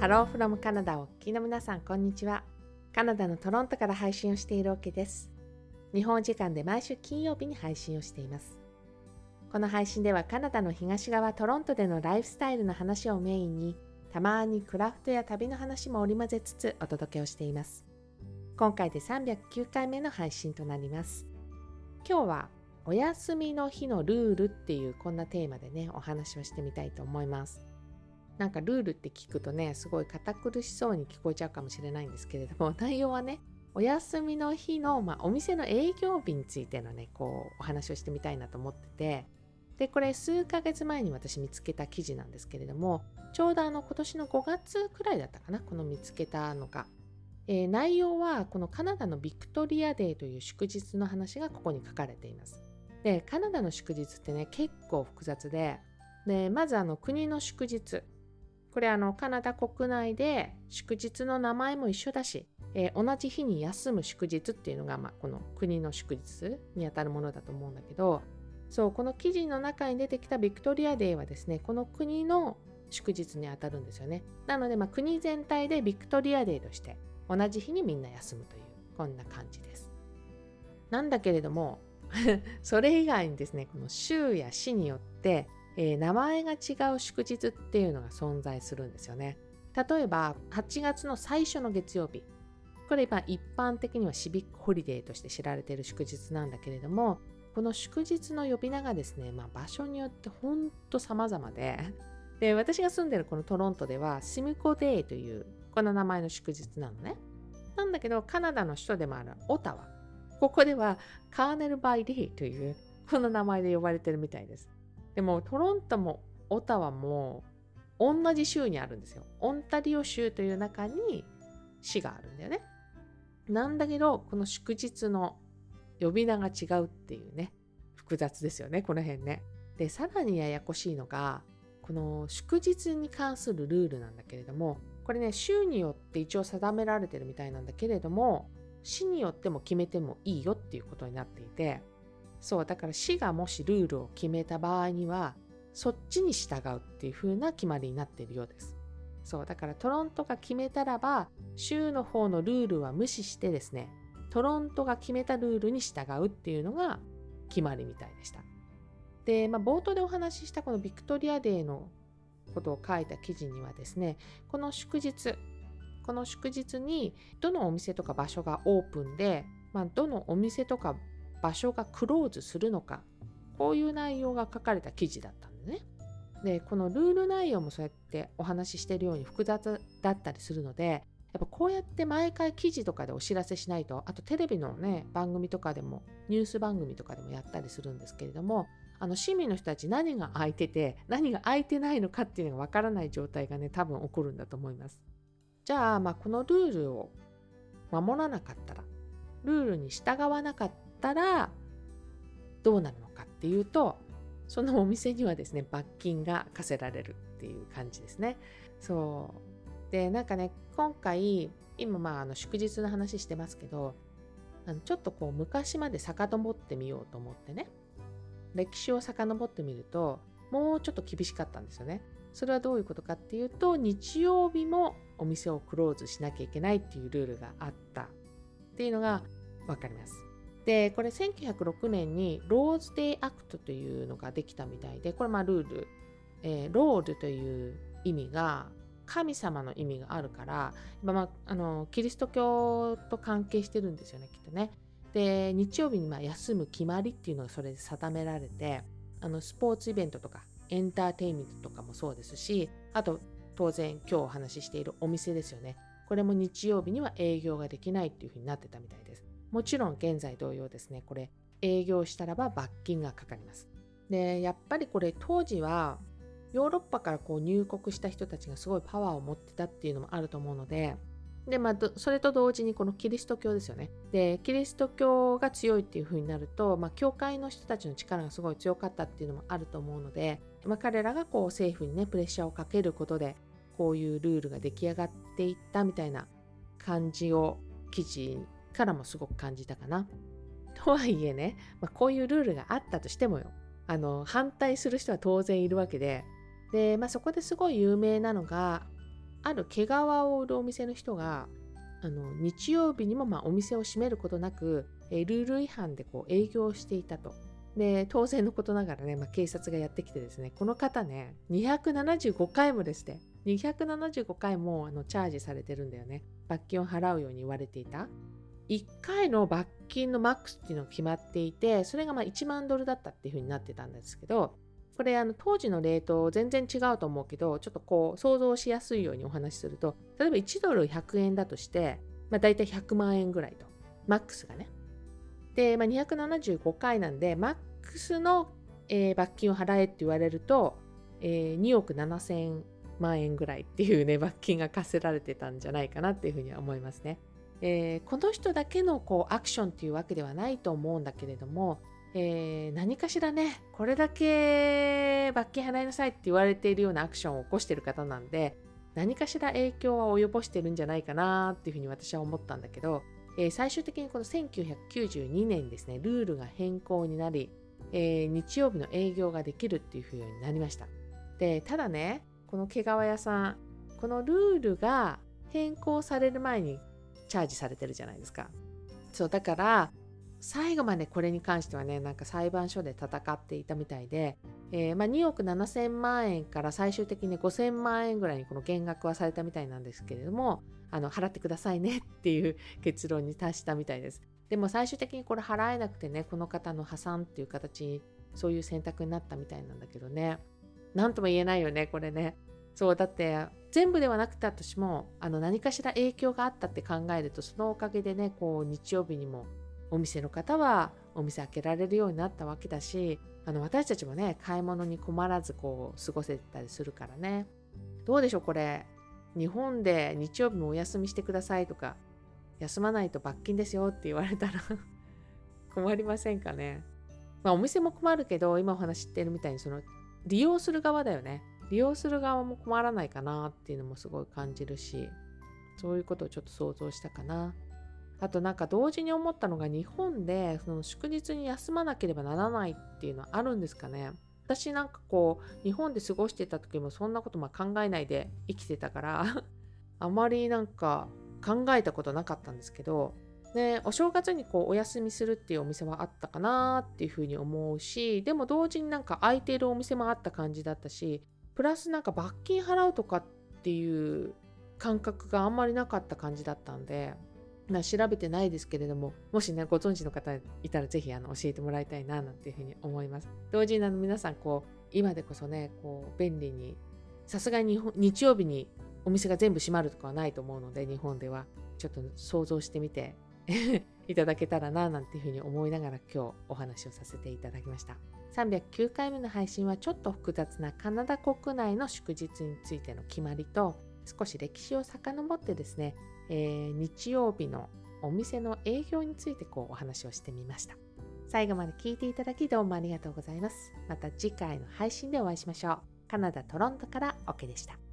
ハローフロムカナダをお聞きの皆さん、こんにちは。カナダのトロントから配信をしているオケです。日本時間で毎週金曜日に配信をしています。この配信ではカナダの東側トロントでのライフスタイルの話をメインに、たまにクラフトや旅の話も織り交ぜつつお届けをしています。今回で309回目の配信となります。今日はお休みの日のルールっていうこんなテーマでね、お話をしてみたいと思います。なんかルールって聞くとねすごい堅苦しそうに聞こえちゃうかもしれないんですけれども 内容はねお休みの日の、まあ、お店の営業日についてのねこうお話をしてみたいなと思っててでこれ数ヶ月前に私見つけた記事なんですけれどもちょうどあの今年の5月くらいだったかなこの見つけたのが、えー、内容はこのカナダのビクトリアデーという祝日の話がここに書かれています。でカナダの祝日ってね結構複雑ででまずあの国の祝日。これあのカナダ国内で祝日の名前も一緒だし、えー、同じ日に休む祝日っていうのが、まあ、この国の祝日にあたるものだと思うんだけどそうこの記事の中に出てきたビクトリアデーはですねこの国の祝日にあたるんですよね。なので、まあ、国全体でビクトリアデーとして同じ日にみんな休むというこんな感じです。なんだけれども それ以外にですねこの州や市によってえー、名前が違う祝日っていうのが存在するんですよね。例えば8月の最初の月曜日これ今一般的にはシビックホリデーとして知られている祝日なんだけれどもこの祝日の呼び名がですね、まあ、場所によってほんと様々でで私が住んでるこのトロントではシミコデーというこの名前の祝日なのね。なんだけどカナダの首都でもあるオタワここではカーネル・バイ・デーというこの名前で呼ばれてるみたいです。でもトロントもオタワも同じ州にあるんですよ。オンタリオ州という中に市があるんだよね。なんだけど、この祝日の呼び名が違うっていうね、複雑ですよね、この辺ね。で、さらにややこしいのが、この祝日に関するルールなんだけれども、これね、州によって一応定められてるみたいなんだけれども、市によっても決めてもいいよっていうことになっていて、そうだから市がもしルールを決めた場合にはそっちに従うっていう風な決まりになっているようです。そうだからトロントが決めたらば州の方のルールは無視してですねトロントが決めたルールに従うっていうのが決まりみたいでした。で、まあ、冒頭でお話ししたこのビクトリアデーのことを書いた記事にはですねこの祝日この祝日にどのお店とか場所がオープンで、まあ、どのお店とか場所がクローズするのかこういう内容が書かれた記事だったんでね。でこのルール内容もそうやってお話ししてるように複雑だったりするのでやっぱこうやって毎回記事とかでお知らせしないとあとテレビのね番組とかでもニュース番組とかでもやったりするんですけれどもあの市民の人たち何が空いてて何が空いてないのかっていうのがわからない状態がね多分起こるんだと思います。じゃあまあこのルールを守らなかったらルールに従わなかっったらどうなるのかっていうとそのお店にはですね罰金が課せられるっていう感じですね。そうでなんかね今回今まああの祝日の話してますけどあのちょっとこう昔まで遡ってみようと思ってね歴史を遡ってみるともうちょっと厳しかったんですよね。それはどういうことかっていうと日曜日もお店をクローズしなきゃいけないっていうルールがあったっていうのが分かります。でこれ1906年に Lord's Day Act というのができたみたいでこれまあルール、えー、ロードという意味が神様の意味があるから、まあ、あのキリスト教と関係してるんですよねきっとね。で日曜日にま休む決まりっていうのがそれで定められてあのスポーツイベントとかエンターテインメントとかもそうですしあと当然今日お話ししているお店ですよねこれも日曜日には営業ができないっていうふうになってたみたいです。もちろん現在同様ですね、これ営業したらば罰金がかかります。で、やっぱりこれ当時はヨーロッパからこう入国した人たちがすごいパワーを持ってたっていうのもあると思うので、で、まあ、それと同時にこのキリスト教ですよね。で、キリスト教が強いっていう風になると、まあ、教会の人たちの力がすごい強かったっていうのもあると思うので、まあ、彼らがこう政府にね、プレッシャーをかけることで、こういうルールが出来上がっていったみたいな感じを記事からもすごく感じたかな。とはいえね、まあ、こういうルールがあったとしてもよ。あの反対する人は当然いるわけで。で、まあ、そこですごい有名なのがある毛皮を売るお店の人があの日曜日にもまお店を閉めることなく、ルール違反でこう営業していたと。で当然のことながらね、まあ、警察がやってきてですねこの方ね275回もですね275回もあのチャージされてるんだよね。罰金を払うように言われていた。1回の罰金のマックスっていうのが決まっていてそれがま1万ドルだったっていうふうになってたんですけどこれあの当時のレート全然違うと思うけどちょっとこう想像しやすいようにお話しすると例えば1ドル100円だとして、まあ、大体100万円ぐらいとマックスがねで、まあ、275回なんでマックスの、えー、罰金を払えって言われると、えー、2億7000万円ぐらいっていうね罰金が課せられてたんじゃないかなっていうふうには思いますね。えー、この人だけのこうアクションっていうわけではないと思うんだけれどもえー、何かしらねこれだけ罰金払いなさいって言われているようなアクションを起こしている方なんで何かしら影響は及ぼしてるんじゃないかなっていうふうに私は思ったんだけど、えー、最終的にこの1992年ですねルールが変更になり、えー、日曜日の営業ができるっていうふうになりました。でただねこの毛皮屋さんこのルールが変更される前にチャージされてるじゃないですか。そうだから最後までこれに関してはねなんか裁判所で戦っていたみたいで、えー、まあ、2億7000万円から最終的に5000万円ぐらいにこの減額はされたみたいなんですけれどもあの払ってくださいねっていう結論に達したみたいです。でも最終的にこれ払えなくてねこの方の破産っていう形そういう選択になったみたいなんだけどね。何とも言えないよねこれね。そうだって全部ではなくて私もあの何かしら影響があったって考えるとそのおかげでねこう日曜日にもお店の方はお店開けられるようになったわけだしあの私たちもね買い物に困らずこう過ごせたりするからね。どうでしょうこれ。日本で日曜日もお休みしてくださいとか休まないと罰金ですよって言われたら 困りませんかね。まあお店も困るけど今お話してるみたいにその利用する側だよね。利用する側も困らないかなっていうのもすごい感じるしそういうことをちょっと想像したかな。あとなんか同時に思ったのが日本でその祝日に休まなければならないっていうのはあるんですかね私なんかこう日本で過ごしてた時もそんなことまあ考えないで生きてたから あまりなんか考えたことなかったんですけどね、お正月にこうお休みするっていうお店はあったかなっていうふうに思うしでも同時になんか空いているお店もあった感じだったしプラスなんか罰金払うとかっていう感覚があんまりなかった感じだったんでま、調べてないですけれども、もしね、ご存知の方いたらぜひあの教えてもらいたいな、なんていうふうに思います。同時にあの皆さん、こう、今でこそね、こう、便利に、さすがに日曜日にお店が全部閉まるとかはないと思うので、日本では。ちょっと想像してみていただけたらな、なんていうふうに思いながら今日お話をさせていただきました。309回目の配信はちょっと複雑なカナダ国内の祝日についての決まりと少し歴史を遡ってですねえー、日曜日のお店の営業についてこうお話をしてみました。最後まで聞いていただきどうもありがとうございます。また次回の配信でお会いしましょう。カナダ・トロントからオケでした。